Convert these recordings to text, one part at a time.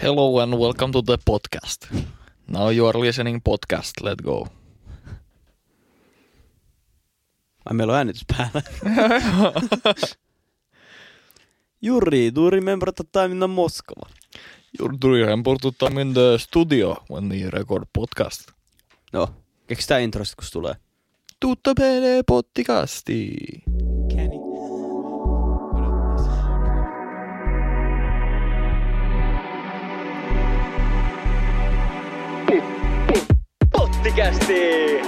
Hello and welcome to the podcast. Now you are listening podcast. Let's go. Ai meillä on äänitys päällä. Juri, do you remember the time in Moskova? You do you remember to come in the studio when we record podcast? No, keksitää introsta, kun se tulee. Tutta bene podcasti. Pottikästi!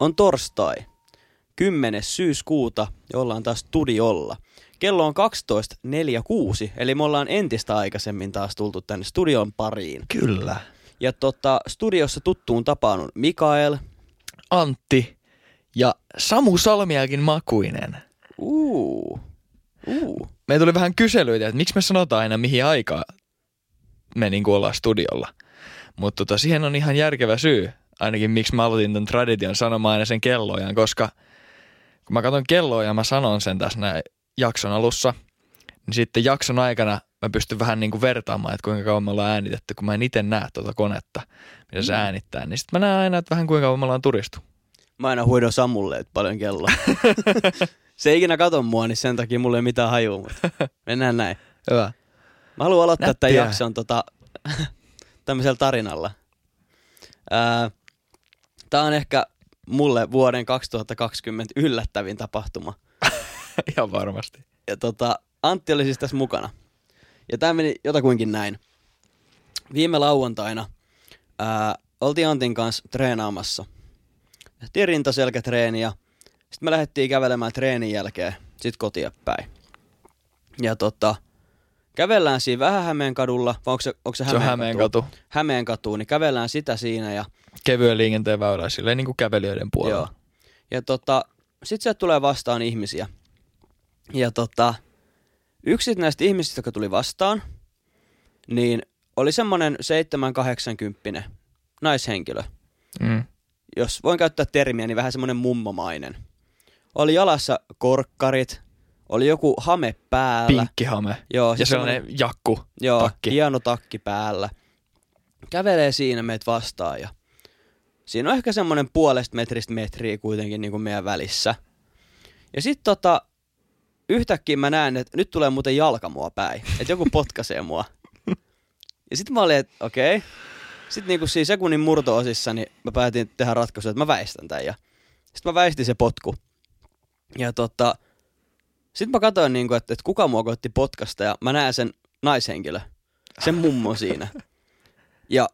On torstai, 10. syyskuuta ja ollaan taas studiolla. Kello on 12.46, eli me ollaan entistä aikaisemmin taas tultu tänne studion pariin. Kyllä. Ja tota, studiossa tuttuun tapaan on Mikael. Antti ja Samu Salmiakin makuinen. Uu. Uu. Me tuli vähän kyselyitä, että miksi me sanotaan aina mihin aikaan me niin ollaan studiolla. Mutta tota, siihen on ihan järkevä syy, ainakin miksi mä aloitin tämän tradition sanomaan aina sen kelloajan, koska kun mä katson kelloa ja mä sanon sen tässä näin jakson alussa, niin sitten jakson aikana mä pystyn vähän niin kuin vertaamaan, että kuinka kauan me ollaan äänitetty, kun mä en itse näe tuota konetta, mitä se äänittää. Niin sitten mä näen aina, että vähän kuinka kauan me ollaan turistu. Mä aina huidon Samulle, että paljon kello. Se ei ikinä kato mua, niin sen takia mulla ei mitään hajua, mutta mennään näin. Hyvä. Mä haluan aloittaa Nättiä. tämän jakson tota, tämmöisellä tarinalla. Ää, tää on ehkä mulle vuoden 2020 yllättävin tapahtuma. Ihan varmasti. Ja tota, Antti oli siis tässä mukana. Ja tämä meni jotakuinkin näin. Viime lauantaina ää, oltiin Antin kanssa treenaamassa. Tehtiin rintaselkätreeniä. Sitten me lähdettiin kävelemään treenin jälkeen sit kotia päin. Ja tota, kävellään siinä vähän Hämeen kadulla, vai onko se, onko se Se on Hämeen, Hämeen katu? Hämeen katu, niin kävellään sitä siinä ja Kevyen liikenteen väylä, silleen niin kuin kävelijöiden puolella. Joo. Ja tota, sit sieltä tulee vastaan ihmisiä. Ja tota, yksi näistä ihmisistä, joka tuli vastaan, niin oli semmonen 7-80 naishenkilö. Mm. Jos voin käyttää termiä, niin vähän semmonen mummomainen. Oli jalassa korkkarit, oli joku hame päällä. Pinkkihame. Joo, Ja siis sellainen jakku. Joo, takki. hieno takki päällä. Kävelee siinä meitä vastaan ja siinä on ehkä semmoinen puolesta metristä metriä kuitenkin niin kuin meidän välissä. Ja sitten tota, yhtäkkiä mä näen, että nyt tulee muuten jalka mua päin, että joku potkaisee mua. Ja sitten mä olin, että okei. Okay. Sitten niinku siinä sekunnin murto-osissa, niin mä päätin tehdä ratkaisu, että mä väistän tämän. Ja sitten mä väistin se potku. Ja tota, sitten mä katsoin, niinku, että, että kuka mua koitti potkasta ja mä näen sen naishenkilö, sen mummo siinä. Ja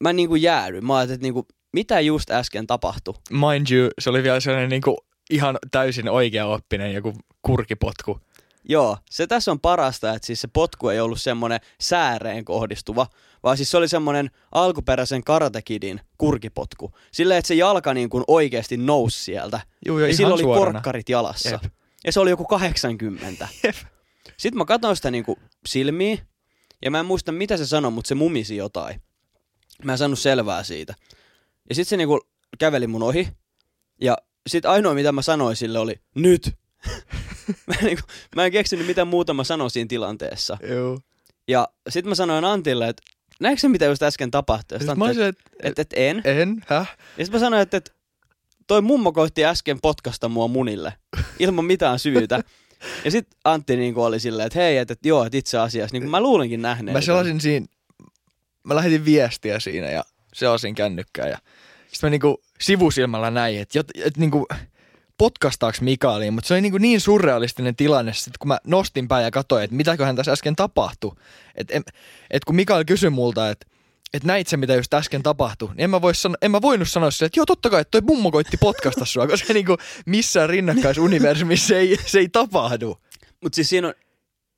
mä niinku jäädyin. Mä ajattelin, että niinku, mitä just äsken tapahtui. Mind you, se oli vielä sellainen niin kuin ihan täysin oikea oppinen joku kurkipotku. Joo, se tässä on parasta, että siis se potku ei ollut semmoinen sääreen kohdistuva, vaan siis se oli semmoinen alkuperäisen Karate Kidin kurkipotku. Silleen, että se jalka niin kuin oikeasti nousi sieltä. Juu, ja ja sillä oli suorana. korkkarit jalassa. Jep. Ja se oli joku 80. Jep. Sitten mä katsoin sitä niin kuin silmiin, ja mä en muista mitä se sanoi, mutta se mumisi jotain. Mä en saanut selvää siitä. Ja sitten se niin kuin käveli mun ohi, ja sitten ainoa mitä mä sanoin sille oli, nyt! mä, en, niin kuin, mä en keksinyt mitä muuta mä sanoin siinä tilanteessa. Joo. Ja sitten mä sanoin Antille, että näetkö se mitä just äsken tapahtui? Sitten mä Antti, olisin, että et, et en. en, häh? Ja sitten mä sanoin, että, että toi mummo koitti äsken potkasta mua munille ilman mitään syytä. Ja sitten Antti niin oli silleen, että hei, että, että joo, että itse asiassa, niin kuin mä luulinkin nähneen. Mä selasin siinä, mä lähetin viestiä siinä ja selasin kännykkää ja sitten mä niinku sivusilmällä näin, että, jot, että niinku, potkastaaks Mikaeliin, mutta se oli niinku niin surrealistinen tilanne, sit kun mä nostin pää ja katsoin, että mitäköhän tässä äsken tapahtui. Että et kun Mikael kysyi multa, että et näit se, mitä just äsken tapahtui, niin en mä, vois sano, en mä voinut sanoa se, että joo totta kai, että toi mummo koitti potkasta sua, koska niinku missään rinnakkaisuniversumissa se ei, se ei tapahdu. Mutta siis siinä on,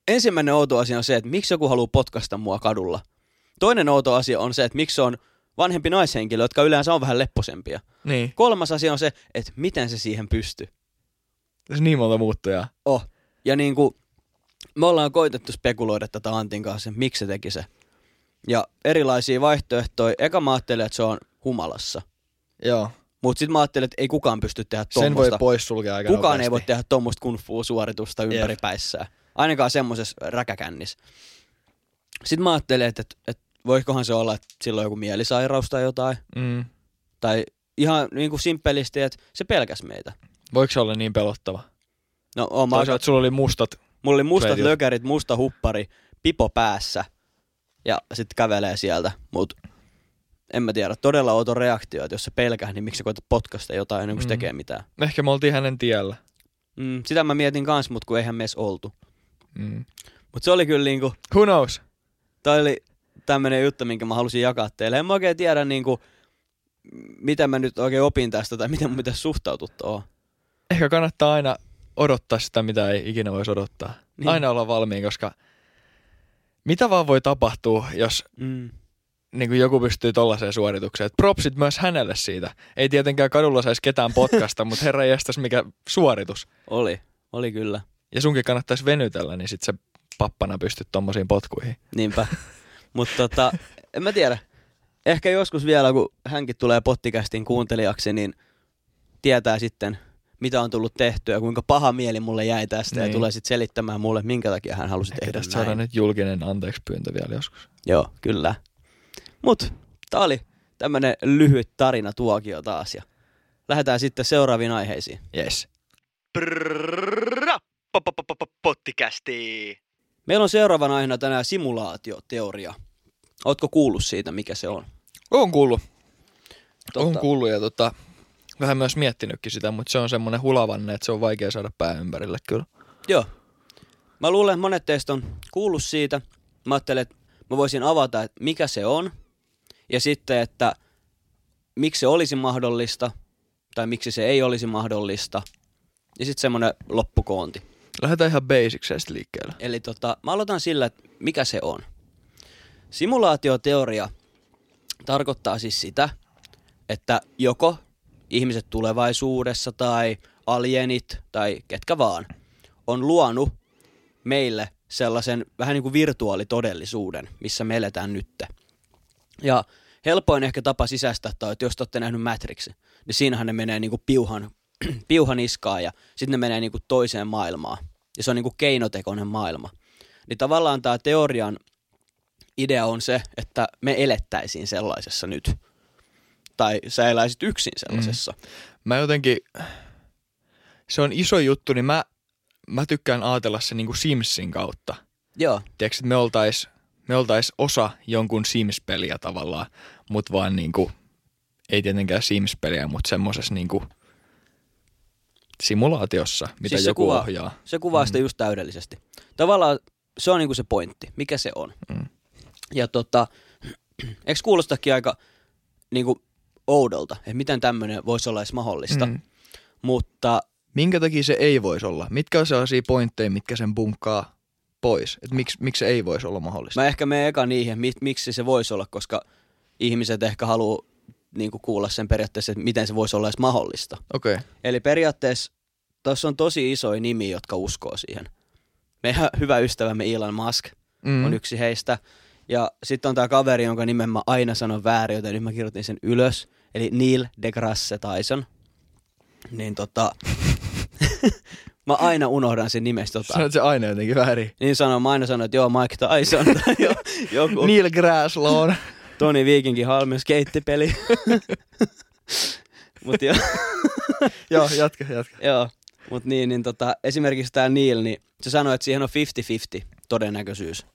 ensimmäinen outo asia on se, että miksi joku haluaa potkasta mua kadulla. Toinen outo asia on se, että miksi se on vanhempi naishenkilö, jotka yleensä on vähän lepposempia. Niin, Kolmas asia on se, että miten se siihen pystyy. tässä on niin monta muuttujaa. Oh. Ja niin kuin, me ollaan koitettu spekuloida tätä Antin kanssa, että miksi se teki se. Ja erilaisia vaihtoehtoja. Eka mä ajattelin, että se on humalassa. Joo. Mutta sitten mä ajattelin, että ei kukaan pysty tehdä Sen voi tuommoista. poissulkea aika Kukaan nopeasti. ei voi tehdä tuommoista kung fu-suoritusta ympäripäissään. Ainakaan semmoisessa räkäkännissä. Sitten mä ajattelin, että, että, että voikohan se olla, että sillä on joku mielisairaus tai jotain. Mm. Tai ihan niin kuin simppelisti, että se pelkäs meitä. Voiko se olla niin pelottava? No, oon mä Toisaalta sulla oli mustat. Mulla oli mustat Sveidit. lökärit, musta huppari, pipo päässä ja sitten kävelee sieltä, mut en mä tiedä, todella outo reaktio, että jos se pelkää, niin miksi sä koetat potkasta jotain ennen kuin se Mm. tekee mitään. Ehkä me oltiin hänen tiellä. Mm, sitä mä mietin kans, mut kun eihän meissä oltu. Mm. Mut se oli kyllä niinku, Who knows? toi oli tämmönen juttu, minkä mä halusin jakaa teille. En mä oikein tiedä niinku, mitä mä nyt oikein opin tästä tai miten mun pitäisi suhtautua tuohon. Ehkä kannattaa aina odottaa sitä, mitä ei ikinä voisi odottaa. Niin. Niin. Aina olla valmiin, koska mitä vaan voi tapahtua, jos Mm. niin kuin joku pystyy tollaiseen suoritukseen. Et propsit myös hänelle siitä. Ei tietenkään kadulla saisi ketään potkasta, mutta herra jästäs mikä suoritus. Oli, oli kyllä. Ja sunkin kannattaisi venytellä, niin sit sä pappana pystyt tommosiin potkuihin. Niinpä. Mutta tota, en mä tiedä. Ehkä joskus vielä, kun hänkin tulee pottikästin kuuntelijaksi, niin tietää sitten, mitä on tullut tehtyä, kuinka paha mieli mulle jäi tästä niin. ja tulee sitten selittämään mulle, minkä takia hän halusi Ehkä tehdä tästä näin. saadaan nyt julkinen anteeksi pyyntö vielä joskus. Joo, kyllä. Mut tää oli tämmönen lyhyt tarina tuokio taas ja lähdetään sitten seuraaviin aiheisiin. Yes. Pottikästi. Meillä on seuraavana aiheena tänään simulaatioteoria. Ootko kuullut siitä, mikä se on? On kuullut. Totta. On kuullut ja tota, vähän myös miettinytkin sitä, mutta se on semmoinen hulavanne, että se on vaikea saada pää ympärille kyllä. Joo. Mä luulen, että monet teistä on kuullut siitä. Mä ajattelin, että mä voisin avata, että mikä se on. Ja sitten, että miksi se olisi mahdollista tai miksi se ei olisi mahdollista. Ja sitten semmoinen loppukoonti. Lähdetään ihan basicseista liikkeelle. Eli tota, mä aloitan sillä, että mikä se on. Simulaatioteoria tarkoittaa siis sitä, että joko ihmiset tulevaisuudessa tai alienit tai ketkä vaan on luonut meille sellaisen vähän niin kuin virtuaalitodellisuuden, missä me eletään nytte. Ja helpoin ehkä tapa sisäistää että jos te olette nähnyt Matrixin, niin siinähän ne menee niin kuin piuhan, piuhan iskaa ja sitten ne menee niin kuin toiseen maailmaan. Ja se on niin kuin keinotekoinen maailma. Niin tavallaan tämä teorian idea on se, että me elettäisiin sellaisessa nyt. Tai sä eläisit yksin sellaisessa. Mm. Mä jotenkin, se on iso juttu, niin mä, mä tykkään ajatella se niinku Simsin kautta. Joo, Tiedätkö, että me oltais, me oltais osa jonkun Sims-peliä tavallaan, mutta vaan niinku, ei tietenkään Sims-peliä, mutta semmosessa niinku simulaatiossa, mitä Siis se joku kuva- ohjaa. se kuvaa sitä just täydellisesti. Tavallaan se on niinku se pointti, mikä se on. Mm. Ja tota, eikö kuulostakin aika niinku oudolta, että miten tämmöinen voisi olla edes mahdollista. Mm. Mm. Mutta Minkä takia se ei voisi olla? Mitkä on sellaisia pointteja, mitkä sen bunkkaa pois? Et miksi, miksi se ei voisi olla mahdollista? mä ehkä menen eka niihin, mi- miksi se voisi olla, koska ihmiset ehkä haluaa niinku kuulla sen periaatteessa, että miten se voisi olla edes mahdollista. Okay. Eli periaatteessa tuossa on tosi isoja nimiä, jotka uskoo siihen. Meidän hyvä ystävämme Elon Musk mm. On yksi heistä. Ja sitten on tämä kaveri, jonka nimen mä aina sanon väärin, joten nyt mä kirjoitin sen ylös. Eli Neil deGrasse Tyson. Niin tota... mä aina unohdan sen nimestä. Tota. Sanoit se aina jotenkin väärin. Niin sanon, mä aina sanon, että joo, Mike Tyson tai jo, joku Neil Grasslawn. Toni Viikinkin halmen skeittipeli. Mut jo, Joo, jatka, jatka. joo. Mut niin, niin tota, esimerkiksi tää Neil, niin se sanoi, että siihen on 50-50 todennäköisyys.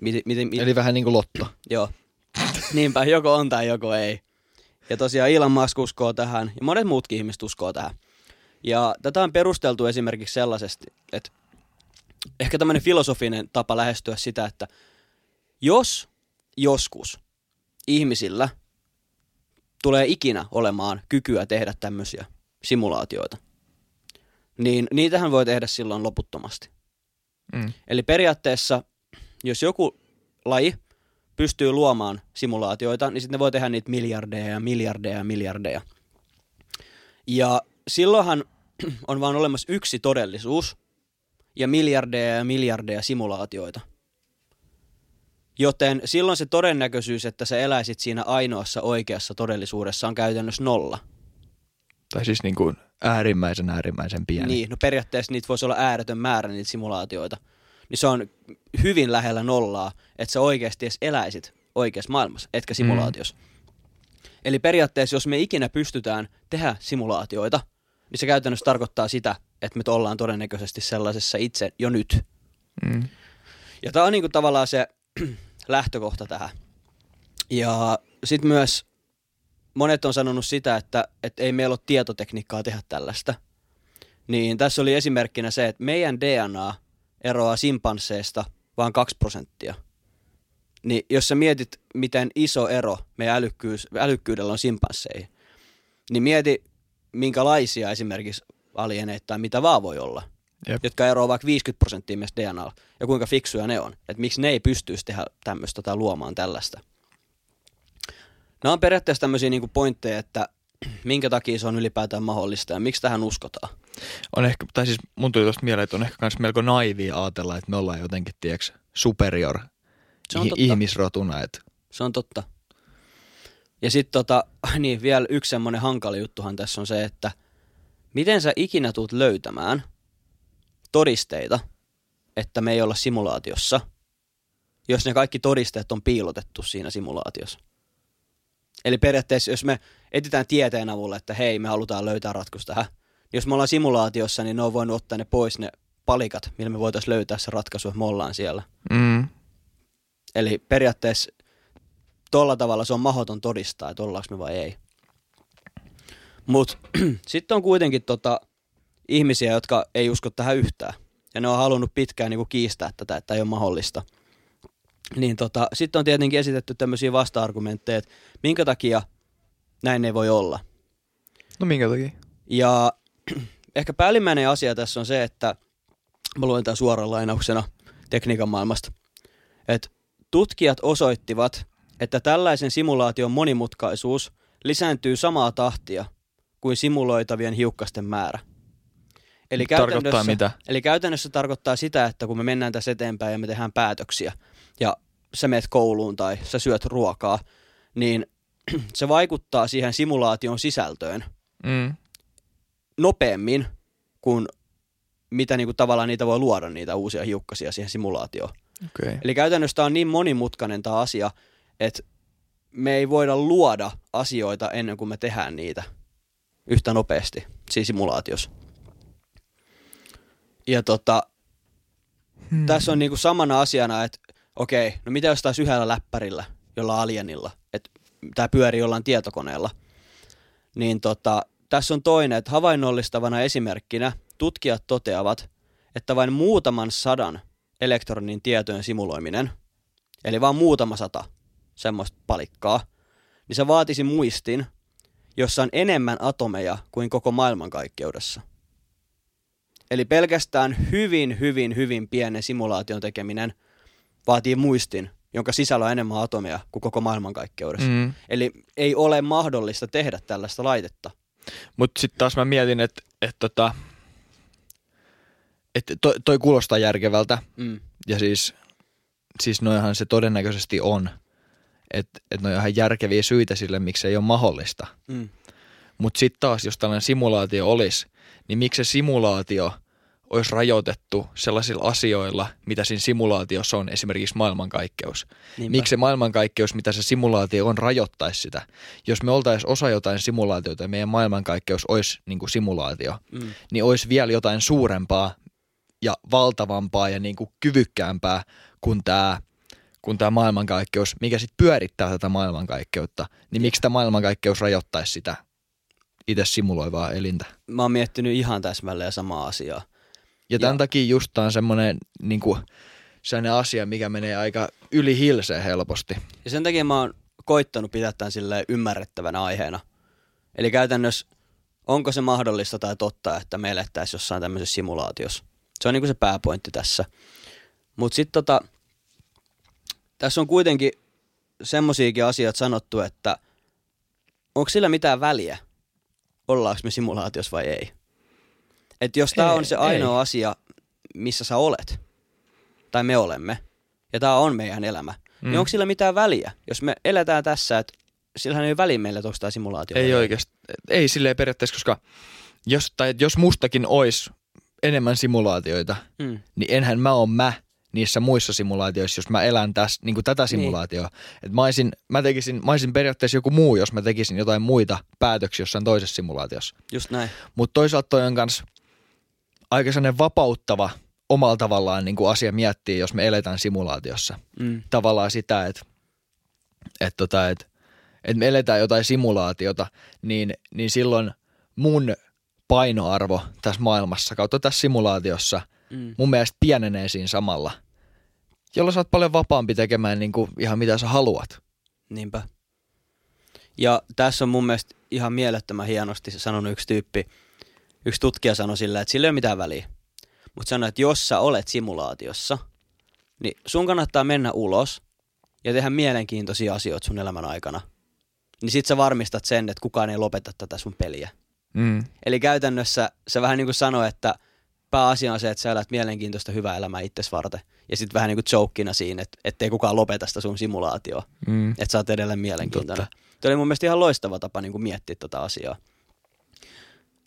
Miten, miten, miten, Eli vähän niin kuin lotto. Joo. Niinpä, joko on tai joko ei. Ja tosiaan Elon Musk uskoo tähän, ja monet muutkin ihmiset uskoo tähän. Ja tätä on perusteltu esimerkiksi sellaisesti, että ehkä tämmöinen filosofinen tapa lähestyä sitä, että jos joskus ihmisillä tulee ikinä olemaan kykyä tehdä tämmöisiä simulaatioita, niin niitähän voi tehdä silloin loputtomasti. Mm. Eli periaatteessa, jos joku laji pystyy luomaan simulaatioita, niin sitten ne voi tehdä niitä miljardeja ja miljardeja ja miljardeja. Ja silloinhan on vaan olemassa yksi todellisuus ja miljardeja ja miljardeja simulaatioita. Joten silloin se todennäköisyys, että sä eläisit siinä ainoassa oikeassa todellisuudessa on käytännössä nolla. Tai siis niin kuin äärimmäisen äärimmäisen pieni. Niin, no periaatteessa niitä voisi olla ääretön määrä niitä simulaatioita. Niin se on hyvin lähellä nollaa, että sä oikeasti edes eläisit oikeassa maailmassa, etkä simulaatiossa. Mm. Eli periaatteessa, jos me ikinä pystytään tehdä simulaatioita, niin se käytännössä tarkoittaa sitä, että me ollaan todennäköisesti sellaisessa itse jo nyt. Mm. Ja tämä on niinku tavallaan se lähtökohta tähän. Ja sitten myös monet on sanonut sitä, että, että ei meillä ole tietotekniikkaa tehdä tällaista. Niin tässä oli esimerkkinä se, että meidän DNA eroaa simpansseista vain 2 prosenttia. Niin jos sä mietit, miten iso ero meidän älykkyys, älykkyydellä on simpansseihin, niin mieti, minkälaisia esimerkiksi alieneita tai mitä vaan voi olla, Jep. jotka eroavat vaikka 50 prosenttia meistä DNAlla, ja kuinka fiksuja ne on. Että miksi ne ei pystyisi tehdä tämmöistä tai luomaan tällaista. Nämä on periaatteessa tämmöisiä niinku pointteja, että minkä takia se on ylipäätään mahdollista ja miksi tähän uskotaan. On ehkä, tai siis mun tuli tuosta mieleen, että on ehkä myös melko naivia ajatella, että me ollaan jotenkin, tiedätkö, superior Se on totta. ihmisrotuna. Että Se on totta. Ja sitten tota, niin vielä yksi semmoinen hankala juttuhan tässä on se, että miten sä ikinä tuut löytämään todisteita, että me ei olla simulaatiossa, jos ne kaikki todisteet on piilotettu siinä simulaatiossa. Eli periaatteessa, jos me etsitään tieteen avulla, että hei, me halutaan löytää ratkaisu tähän, niin jos me ollaan simulaatiossa, niin ne on voinut ottaa ne pois ne palikat, millä me voitaisiin löytää se ratkaisu, että me ollaan siellä. mm, Eli periaatteessa tuolla tavalla se on mahdoton todistaa, että ollaanko me vai ei. Mutta sitten on kuitenkin tota, ihmisiä, jotka ei usko tähän yhtään. Ja ne on halunnut pitkään niinku kiistää tätä, että ei ole mahdollista. Niin tota, sitten on tietenkin esitetty tämmöisiä vasta-argumentteja, että minkä takia näin ei voi olla. no minkä takia? Ja ehkä päällimmäinen asia tässä on se, että mä luen tämän suoran lainauksena tekniikan maailmasta, että tutkijat osoittivat, että tällaisen simulaation monimutkaisuus lisääntyy samaa tahtia kuin simuloitavien hiukkasten määrä. Eli Tarkoittaa käytännössä, mitä? eli käytännössä tarkoittaa sitä, että kun me mennään tässä eteenpäin ja me tehdään päätöksiä ja sä meet kouluun tai sä syöt ruokaa, niin se vaikuttaa siihen simulaation sisältöön Mm. nopeammin kuin mitä niinku tavallaan niitä voi luoda niitä uusia hiukkasia siihen simulaatioon. Okay. Eli käytännössä tämä on niin monimutkainen tämä asia, että me ei voida luoda asioita ennen kuin me tehdään niitä yhtä nopeasti siinä simulaatiossa. Ja tota, Hmm. tässä on niinku samana asiana, että okei, no mitä jos taas yhdellä läppärillä, jolla alienilla, että tämä pyörii jollain tietokoneella, niin tota, tässä on toinen, että havainnollistavana esimerkkinä tutkijat toteavat, että vain muutaman sadan elektronin tietojen simuloiminen, eli vain muutama sata semmoista palikkaa, niin se vaatisi muistin, jossa on enemmän atomeja kuin koko maailmankaikkeudessa. Eli pelkästään hyvin, hyvin, hyvin pienen simulaation tekeminen vaatii muistin, jonka sisällä on enemmän atomeja kuin koko maailmankaikkeudessa. Mm. Eli ei ole mahdollista tehdä tällaista laitetta. Mutta sitten taas mä mietin, että et tota, et toi, toi kuulostaa järkevältä. Mm. Ja siis, siis noihan se todennäköisesti on. Että et ne on ihan järkeviä syitä sille, miksi se ei ole mahdollista. Mm. Mutta sitten taas, jos tällainen simulaatio olisi, niin miksi se simulaatio olisi rajoitettu sellaisilla asioilla, mitä siinä simulaatiossa on, esimerkiksi maailmankaikkeus. Niinpä. Miksi se maailmankaikkeus, mitä se simulaatio on, rajoittaisi sitä? Jos me oltaisiin osa jotain simulaatiota ja meidän maailmankaikkeus olisi niin kuin simulaatio, Mm. niin olisi vielä jotain suurempaa ja valtavampaa ja niin kuin kyvykkäämpää kuin tämä kuin tämä maailmankaikkeus, mikä sitten pyörittää tätä maailmankaikkeutta, niin miksi tämä maailmankaikkeus rajoittaisi sitä itse simuloivaa elintä? Mä oon miettinyt ihan täsmälleen samaa asiaa. Ja tämän Ja- takia just tää on semmoinen niin kuin, sellainen asia, mikä menee aika yli hilseen helposti. Ja sen takia mä oon koittanut pitää tämän silleen ymmärrettävänä aiheena. Eli käytännössä, onko se mahdollista tai totta, että me elettäisiin jossain tämmöisessä simulaatiossa. Se on niinku se pääpointti tässä. Mutta sitten tota, tässä on kuitenkin semmosiakin asioita sanottu, että onko sillä mitään väliä, ollaanko me simulaatiossa vai ei. Että jos tämä Ei, on se ei. ainoa asia, missä sä olet, tai me olemme, ja tämä on meidän elämä, mm. niin onko sillä mitään väliä? Jos me eletään tässä, että sillähän ei ole väliä meille, että onko tämä simulaatio. Ei oikeasti. Ei silleen periaatteessa, koska jos, tai jos mustakin olisi enemmän simulaatioita, mm. niin enhän mä ole mä niissä muissa simulaatioissa, jos mä elän täs, niin kuin tätä simulaatioa. Niin. Et mä, olisin, mä, tekisin, mä olisin periaatteessa joku muu, jos mä tekisin jotain muita päätöksiä jossain toisessa simulaatiossa. Just näin. Mutta toisaalta toi on kans aika sellainen vapauttava omalla tavallaan niin kuin asia miettiä, jos me eletään simulaatiossa. Mm. Tavallaan sitä, että et tota, et, et me eletään jotain simulaatiota, niin, niin silloin mun painoarvo tässä maailmassa kautta tässä simulaatiossa mm. mun mielestä pienenee siinä samalla. Jolloin sä oot paljon vapaampi tekemään niin kuin ihan mitä sä haluat. Niinpä. Ja tässä on mun mielestä ihan mielettömän hienosti sanonut yksi tyyppi. Yksi tutkija sanoi sillä, että sillä ei ole mitään väliä. Mutta sanoi, että jos sä olet simulaatiossa, niin sun kannattaa mennä ulos ja tehdä mielenkiintoisia asioita sun elämän aikana. Niin sit sä varmistat sen, että kukaan ei lopeta tätä sun peliä. Mm. Eli käytännössä se vähän niin kuin sanoi, että pääasia on se, että sä elät mielenkiintoista hyvää elämää itses varten. Ja sitten vähän niin kuin jokina siinä, että ettei kukaan lopeta sitä sun simulaatioa. Mm. Että sä oot edelleen mielenkiintoinen. Tuo oli mun mielestä ihan loistava tapa niin kuin miettiä tota asiaa.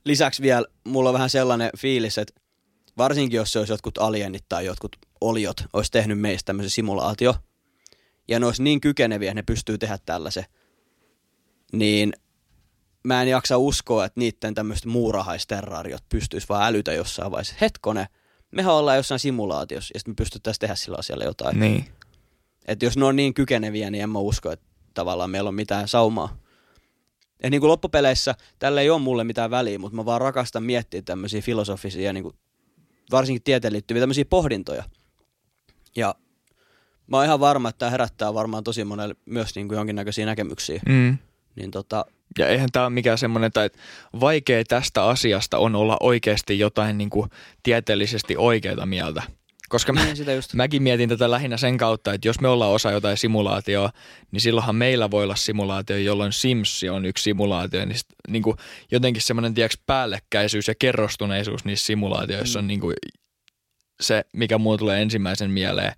Lisäksi vielä mulla on vähän sellainen fiilis, että varsinkin jos se olisi jotkut alienit tai jotkut oliot, olisi tehnyt meistä tämmöisen simulaatio, ja ne olisi niin kykeneviä, että ne pystyy tehdä tällaisen, niin mä en jaksa uskoa, että niiden tämmöiset muurahaisterrariot pystyisi vaan älytä jossain vaiheessa. Hetkone, mehän ollaan jossain simulaatiossa ja sitten me pystyttäisiin tehdä sillä asialla jotain. Niin. Että jos ne on niin kykeneviä, niin en mä usko, että tavallaan meillä on mitään saumaa. Ja niin kuin loppupeleissä tällä ei ole mulle mitään väliä, mutta mä vaan rakastan miettiä tämmöisiä filosofisia, niin kuin, varsinkin tieteen liittyviä tämmöisiä pohdintoja. Ja mä oon ihan varma, että tämä herättää varmaan tosi monelle myös niin kuin jonkinnäköisiä näkemyksiä. Mm. Niin tota, ja eihän tämä ole mikään semmoinen, että vaikea tästä asiasta on olla oikeasti jotain niin kuin tieteellisesti oikeita mieltä. Koska mä, niin, sitä just. mäkin mietin tätä lähinnä sen kautta, että jos me ollaan osa jotain simulaatioa, niin silloinhan meillä voi olla simulaatio, jolloin Sims on yksi simulaatio. Niin, sit, niin kuin jotenkin semmoinen tiedätkö, päällekkäisyys ja kerrostuneisuus niissä simulaatioissa mm. on niin kuin se, mikä mulle tulee ensimmäisen mieleen.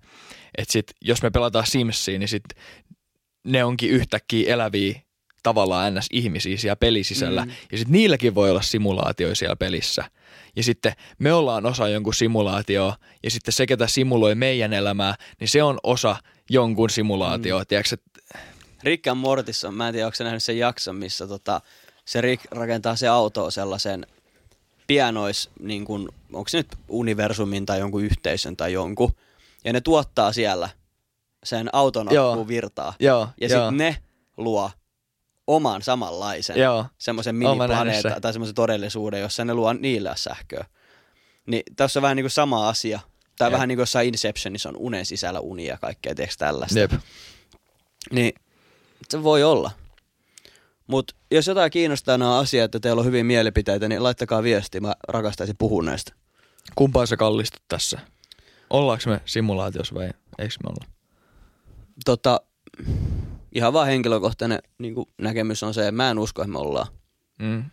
Että sit, jos me pelataan Simsia, niin sit ne onkin yhtäkkiä eläviä tavallaan ns. ihmisiä siellä pelisisällä. Mm. Ja sitten niilläkin voi olla simulaatio siellä pelissä. Ja sitten me ollaan osa jonkun simulaatioa, ja sitten se, ketä simuloi meidän elämää, niin se on osa jonkun simulaatioa. Mm. Tiedätkö, että... Rick and Mortissa, mä en tiedä, onko nähnyt sen jakson, missä tota, se Rick rakentaa se auto sellaisen pianois, niin kuin, onko se nyt universumin tai jonkun yhteisön tai jonkun, ja ne tuottaa siellä sen auton virtaa. Joo, ja sitten ne luo oman samanlaisen semmoisen miniplaneetan tai semmoisen todellisuuden, jossa ne luo niillä sähköä. Niin tässä on vähän niin kuin sama asia. Tai Jep. vähän niin kuin jossain Inceptionissa on unen sisällä unia ja kaikkea, tiedätkö tällaista. Jep. Niin se voi olla. Mutta jos jotain kiinnostaa nämä asiat, että teillä on hyviä mielipiteitä, niin laittakaa viesti. Mä rakastaisin puhua näistä. Kumpaa sä kallistut tässä? Ollaanko me simulaatiossa vai eikö me olla? Tota, ihan vaan henkilökohtainen niin kuin näkemys on se, että mä en usko, että me ollaan. Mm.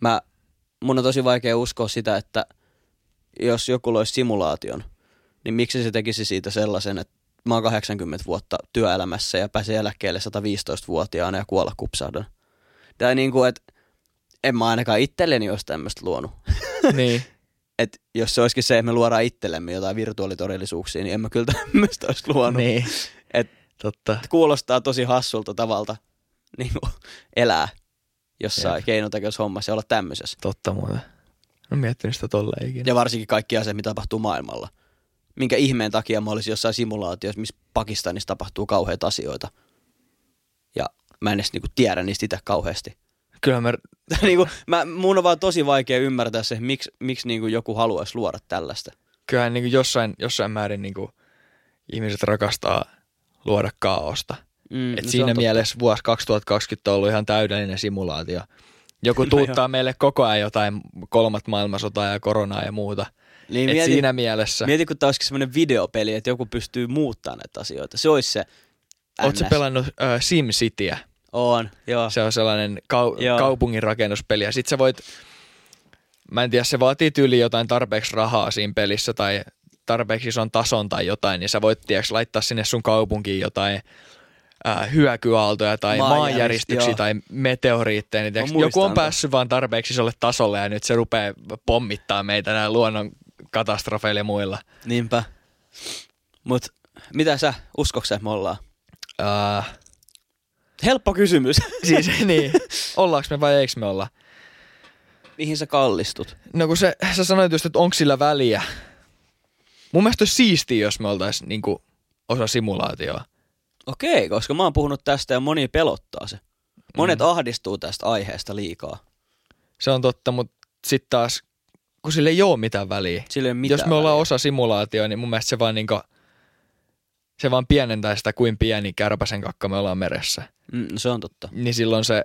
Mä, mun on tosi vaikea uskoa sitä, että jos joku loisi simulaation, niin miksi se tekisi siitä sellaisen, että mä oon 80 vuotta työelämässä ja pääsen eläkkeelle 115-vuotiaana ja kuolla kupsahdan. Tai niin kuin, että en mä ainakaan itselleni olisi tämmöistä luonut. Niin. Et jos se olisikin se, että me luodaan itsellemme jotain virtuaalitodellisuuksia, niin en mä kyllä tämmöistä olisi luonut. Niin. Et Totta. Kuulostaa tosi hassulta tavalta niin kuin elää jossain Jep. keinotekoisessa hommassa ja olla tämmöisessä. Totta muuten. No miettinyt sitä tolle ikinä. Ja varsinkin kaikki asiat, mitä tapahtuu maailmalla. Minkä ihmeen takia mä olisin jossain simulaatiossa, missä Pakistanissa tapahtuu kauheita asioita. Ja mä en edes niinku tiedä niistä itse kauheasti. Kyllä mä... niinku, mä... Mun on vaan tosi vaikea ymmärtää se, miksi, miksi niinku joku haluaisi luoda tällaista. Kyllä niinku jossain, jossain määrin niinku ihmiset rakastaa luoda kaaosta. Mm, Et no siinä mielessä vuosi 2020 on ollut ihan täydellinen simulaatio. Joku tuuttaa no meille koko ajan jotain kolmat maailmansotaa ja koronaa ja muuta. Niin Et mieti, siinä mielessä. Mieti, kun tämä olisikin semmoinen videopeli, että joku pystyy muuttamaan näitä asioita. Se olisi se Oletko pelannut uh, SimCityä? On, joo. Se on sellainen kau- joo. kaupungin rakennuspeli. Ja sit sä voit, mä en tiedä, se vaatii tyyli jotain tarpeeksi rahaa siinä pelissä tai tarpeeksi ison tason tai jotain, niin sä voit tiiäks, laittaa sinne sun kaupunkiin jotain ää, hyökyaaltoja tai Maanjärist- maanjäristyksiä joo. tai meteoriitteja. Niin tiiäks, joku on päässyt vaan tarpeeksi isolle tasolle ja nyt se rupeaa pommittaa meitä näillä luonnon katastrofeilla ja muilla. Niinpä. Mut mitä sä, uskoks sä, että me ollaan? Ää, Helppo kysymys. siis niin, ollaanko me vai eikö me olla? Mihin sä kallistut? No kun se, sä sanoit just, että onko sillä väliä. Mun mielestä olisi siistiä, jos me oltais niinku osa simulaatioa. Okei, koska mä oon puhunut tästä ja moni pelottaa se. Monet mm. ahdistuu tästä aiheesta liikaa. Se on totta, mutta sitten taas, kun sillä ei ole mitään väliä. Sillä ei mitään Jos me ollaan väliä. osa simulaatioa, niin mun mielestä se vaan, niinku, se vaan pienentää sitä, kuin pieni kärpäsen kakka me ollaan meressä. Mm, no se on totta. Niin silloin se,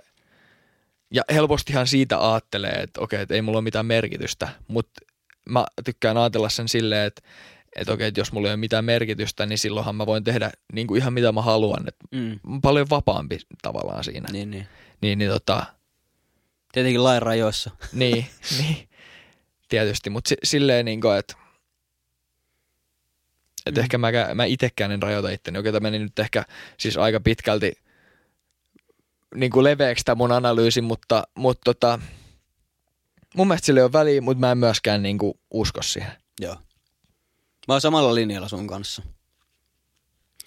ja helpostihan siitä ajattelee, että okei, että ei mulla ole mitään merkitystä, mutta mä tykkään ajatella sen silleen, että että okei, että jos mulla ei ole mitään merkitystä, niin silloinhan mä voin tehdä niin kuin ihan mitä mä haluan. Et Mm. paljon vapaampi tavallaan siinä. Niin, niin. Niin, niin tota, Tietenkin lain rajoissa. niin, niin, tietysti, mutta si- silleen niin kuin, että et Mm. ehkä mä, mä itekään en rajoita itteni. Okei, tämä meni nyt ehkä siis aika pitkälti niin kuin leveäksi tämä mun analyysi, mutta, mutta tota, mun mielestä sillä ei ole väliä, mutta mä en myöskään niin kuin usko siihen. Joo. Mä oon samalla linjalla sun kanssa.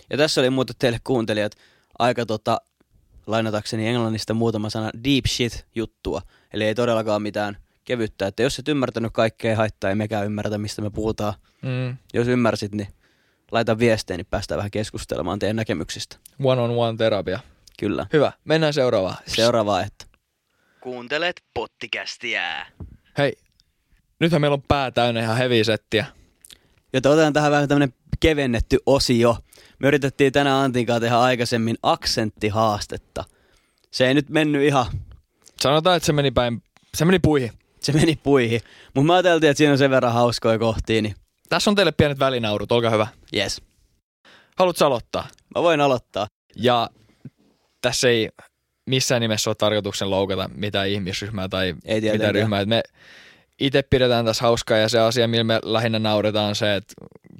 Ja tässä oli muuten teille kuuntelijat aika tota, lainatakseni englannista muutama sana deep shit juttua. Eli ei todellakaan mitään kevyttä. Että jos et ymmärtänyt kaikkea ei haittaa, ei mekään ymmärrä mistä me puhutaan. Mm. Jos ymmärsit, niin laita viestejä, niin päästään vähän keskustelemaan teidän näkemyksistä. One on one terapia. Kyllä. Hyvä, mennään seuraavaan. Seuraava, että kuuntelet pottikästiä. Hei, nythän meillä on pää täynnä ihan heavy settiä. Joten otetaan tähän vähän tämmönen kevennetty osio. Me yritettiin tänään Antin kanssa tehdä aikaisemmin aksenttihaastetta. Se ei nyt mennyt ihan, Sanotaan, että se meni päin, se meni puihin. se meni puihin. Mutta mä ajateltiin, että siinä on sen verran hauskoja kohtia, niin Tässä on teille pienet välinaurut, olkaa hyvä. jes. Haluatko aloittaa? Mä voin aloittaa. Ja tässä ei missään nimessä ole tarkoituksen loukata mitään ihmisryhmää tai Ei mitään ryhmää. Me itse pidetään tässä hauskaa ja se asia, millä me lähinnä nauretaan se, että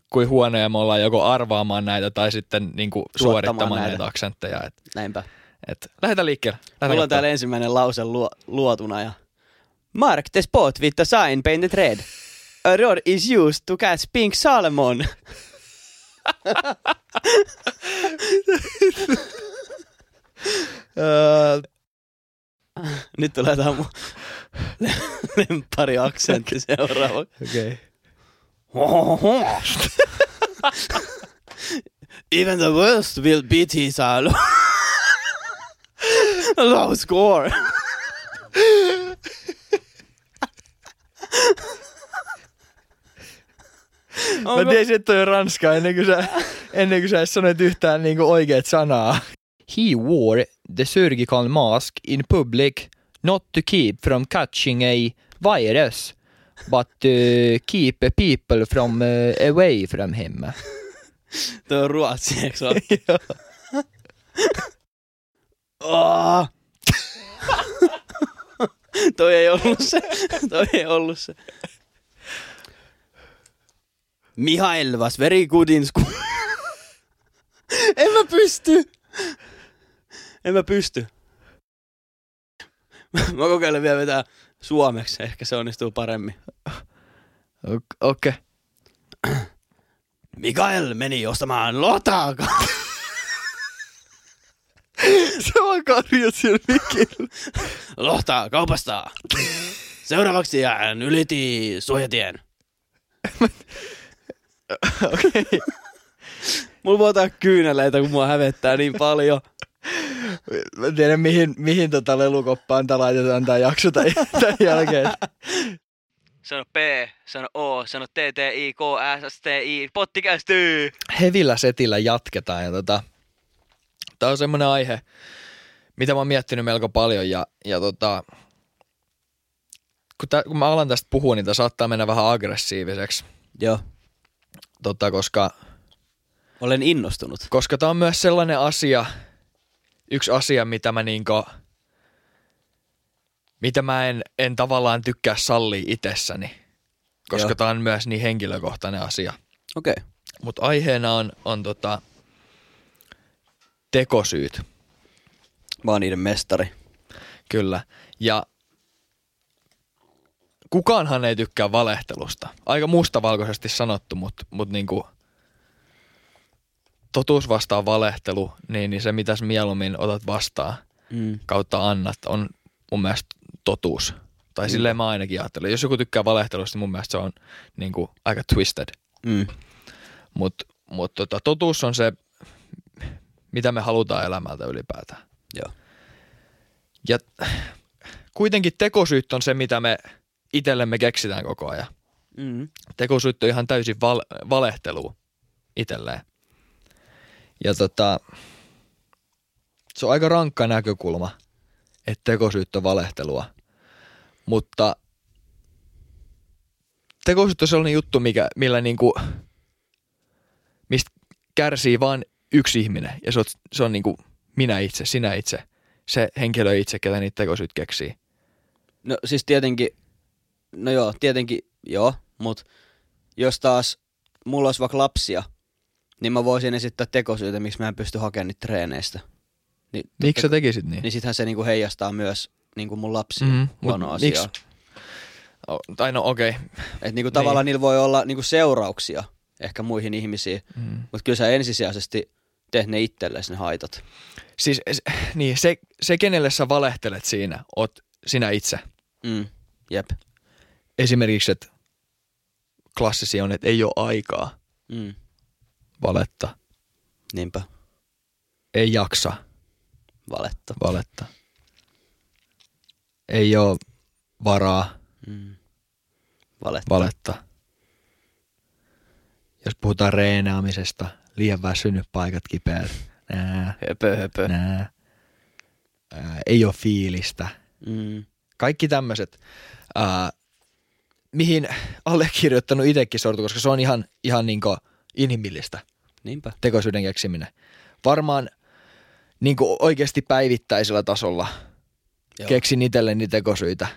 kuin huonoja me ollaan joko arvaamaan näitä tai sitten niin kuin suorittamaan näitä. näitä. aksentteja. Et, Näinpä. et, lähdetään liikkeelle. Lähdetään Mulla on täällä ensimmäinen lause luo, luotuna ja Mark the spot with the sign painted red. A rod is used to catch pink salmon. Nyt tulee tää mun lemppari aksentti seuraava. Okei. Even the worst will beat his alone. Low score. Mä tiesin, että toi on ranskaa ennen kuin sä, ennen kuin sä edes sanoit yhtään niinku oikeat sanaa. He wore the surgical mask in public not to keep from catching a virus but to keep people from uh, away from him. Toi on ruotsi, eikö se? Oh. toi ei ollut se. Toi ei ollut se. Mihail was very good in school. en mä pysty. En mä pysty. Mä kokeilen vielä vetää suomeksi. Ehkä se onnistuu paremmin. Okei. Okay. Mikael meni ostamaan lohtaaka. Se vaan karjat siellä mikillä. Lohtaa kaupasta. Seuraavaksi hän yliti suojatien. Okei. Mulla voi ottaa kyyneleitä, kun mua hävettää niin paljon. Mä en tiedä, mihin, mihin tota lelukoppaan tää laitetaan tää jakso tämän, tämän jälkeen. Sano P, sano O, sano T, T, I, K, S, S, T, I, pottikästyy. hevillä setillä jatketaan. Ja tota, tämä on semmoinen aihe, mitä mä oon miettinyt melko paljon. Ja, ja tota, kun, tä, kun mä alan tästä puhua, niin tämä saattaa mennä vähän aggressiiviseksi. Joo, Tota, koska olen innostunut. koska tämä on myös sellainen asia, yksi asia, mitä mä niinku, mitä mä en, en tavallaan tykkää sallia itsessäni. Koska Joo. tämä on myös niin henkilökohtainen asia. Okei. Okay. Mutta aiheena on, on tota, tekosyyt. Mä oon niiden mestari. Kyllä. Ja kukaanhan ei tykkää valehtelusta. Aika mustavalkoisesti sanottu, mutta mut niinku, totuus vastaan valehtelu, niin, niin se mitä sä mieluummin otat vastaan Mm. kautta annat on mun mielestä totuus. Tai Mm. silleen mä ainakin ajattelen. Jos joku tykkää valehtelusta, niin mun mielestä se on niinku, aika twisted. Mm. Mutta mut tota, totuus on se, mitä me halutaan elämältä ylipäätään. Joo. Ja kuitenkin tekosyyt on se, mitä me itsellemme keksitään koko ajan. Mm. Tekosyyt on ihan täysin val- valehtelua itselleen. Ja tota, se on aika rankka näkökulma, että tekosyyt on valehtelua. Mutta tekosyyt on sellainen juttu, mikä, millä niinku, mistä kärsii vain yksi ihminen. Ja se on, se on niinku minä itse, sinä itse, se henkilö itse, ketä niitä tekosyyt keksii. No siis tietenkin, no joo, tietenkin joo, mutta jos taas mulla olisi vaikka lapsia, niin mä voisin esittää tekosyitä, miksi mä en pysty hakemaan niitä treeneistä. Niin, Miksi sä tekisit niin? niin sittenhän se niinku heijastaa myös niinku mun lapsia Mhm, mm, mut huono miksi? asiaa. Oh, tai no okei. Okay. Että niinku tavallaan niillä voi olla niinku seurauksia ehkä muihin ihmisiin, Mm. mutta kyllä sä ensisijaisesti teet ne itsellesi ne haitat. Siis niin, se, se, kenelle sä valehtelet siinä, oot sinä itse. Mm. Jep. Esimerkiksi, että klassisi on, että ei ole aikaa Mm. Valetta. Niinpä. Ei jaksa Valetta. valetta. Ei ole varaa Mm. Valetta. valetta. Jos puhutaan reenaamisesta, liian väsynyt paikat kipeät. Nää, Höpö, höpö. nää. Ää, ei ole fiilistä. Mm. Kaikki tämmöiset, mihin allekirjoittanut itsekin sortu, koska se on ihan, ihan niinku inhimillistä Niinpä. tekosyyden keksiminen. Varmaan niinku oikeasti päivittäisellä tasolla Joo. keksin itselleni tekosyitä.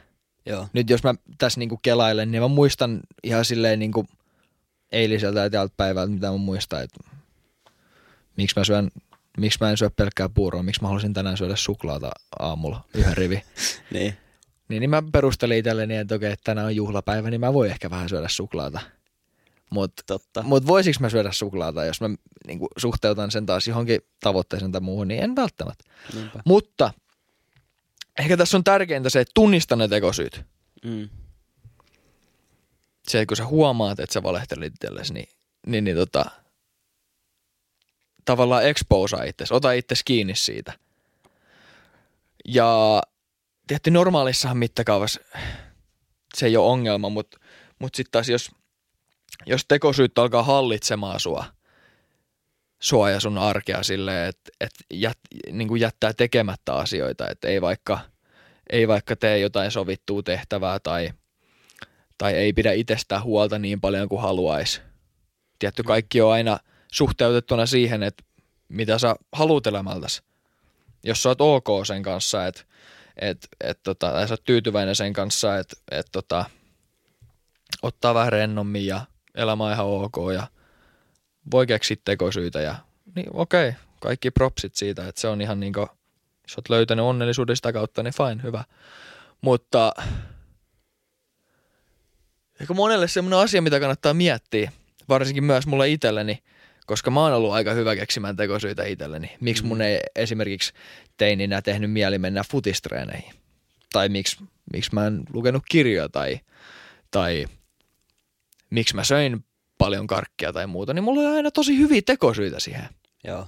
Joo. Nyt jos mä tässä niinku kelailen, niin mä muistan ihan silleen niinku eiliseltä ja tältä päivältä, mitä mä muistan, että miksi mä syön miksi mä en syö pelkkää puuroa, miksi mä haluaisin tänään syödä suklaata aamulla yhden rivi. Niin. Niin, niin mä perustelin itselleni, että okei, tänään on juhlapäivä, niin mä voin ehkä vähän syödä suklaata. Mutta mut voisiko mä syödä suklaata, jos mä niin suhteutan sen taas johonkin tavoitteeseen tai muuhun, niin en välttämättä. Niinpä. Mutta ehkä tässä on tärkeintä se, että tunnista ne tekosyyt. Mm. Se, että kun sä huomaat, että sä valehtelit itsellesi, niin, niin, niin tota, tavallaan exposaa itsesi, ota itsesi kiinni siitä. Ja tietysti normaalissahan mittakaavassa se ei ole ongelma, mutta mut sitten taas jos, jos tekosyyttä alkaa hallitsemaan sua, sua ja sun arkea silleen, että et jät, niin jättää tekemättä asioita, että ei vaikka, ei vaikka tee jotain sovittua tehtävää tai, tai ei pidä itsestään huolta niin paljon kuin haluaisi. Tietty kaikki on aina suhteutettuna siihen, että mitä sä haluut elämältäsi. Jos sä oot ok sen kanssa, että et, et, tota, tai sä oot tyytyväinen sen kanssa, että et, tota, ottaa vähän rennommin ja elämä on ihan ok ja voi keksiä tekosyitä ja niin okei, kaikki propsit siitä, että se on ihan niinku, jos oot löytänyt onnellisuuden sitä kautta, niin fine, hyvä. Mutta ehkä monelle semmoinen asia, mitä kannattaa miettiä, varsinkin myös mulle itselleni, koska mä oon ollut aika hyvä keksimään tekosyitä itselleni. Miksi mun ei esimerkiksi teininä tehnyt mieli mennä futistreeneihin? Tai miksi, miksi mä en lukenut kirjoja tai, tai miksi mä söin paljon karkkia tai muuta, niin mulla oli aina tosi hyviä tekosyitä siihen. Joo.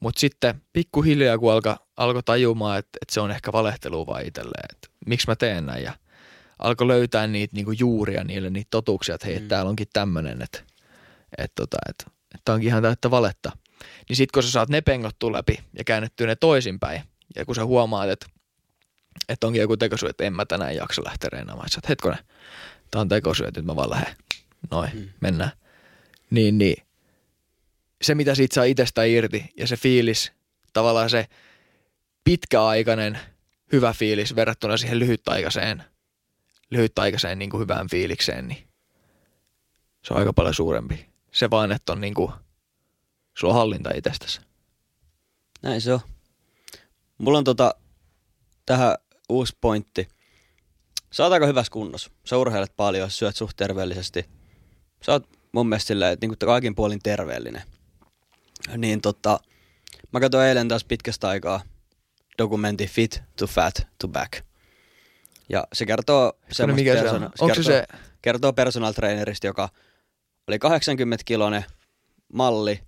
Mutta sitten pikkuhiljaa, kun alkoi alko tajumaan, että, että se on ehkä valehtelua vaan itselleen, että miksi mä teen näin ja alkoi löytää niitä niinku juuria niille, niitä totuuksia, että hei, Mm. täällä onkin tämmöinen, että, että, tota, että, että onkin ihan täyttä valetta. Niin sitten kun sä saat ne pengottua läpi ja käännettyä ne toisinpäin, ja kun sä huomaat, että, että onkin joku tekosyy, että en mä tänään jaksa lähteä reenaamaan, että sä oot, hetkonen, tää on tekosyy, että nyt mä vaan lähden. Noin, Mm. mennään. Niin, niin se, mitä siitä saa itsestä irti ja se fiilis, tavallaan se pitkäaikainen hyvä fiilis verrattuna siihen lyhytaikaiseen, lyhytaikaiseen niin kuin hyvään fiilikseen, niin se on aika paljon suurempi. Se vaan, että on niinku, sulla on hallinta itsestäsi. Näin se on. Mulla on tota, tähän uusi pointti. Aika hyvässä kunnossa. Sä urheilet paljon, syöt suht terveellisesti. Sä oot mun mielestä silleen, että niinku kaikin puolin terveellinen. Niin tota, mä katsoin eilen taas pitkästä aikaa dokumentti Fit to Fat to Back. Ja se kertoo semmoista mikä se persona- on? Onko se kertoo, se, kertoo personal trainerista, joka oli 80 kilonen malli,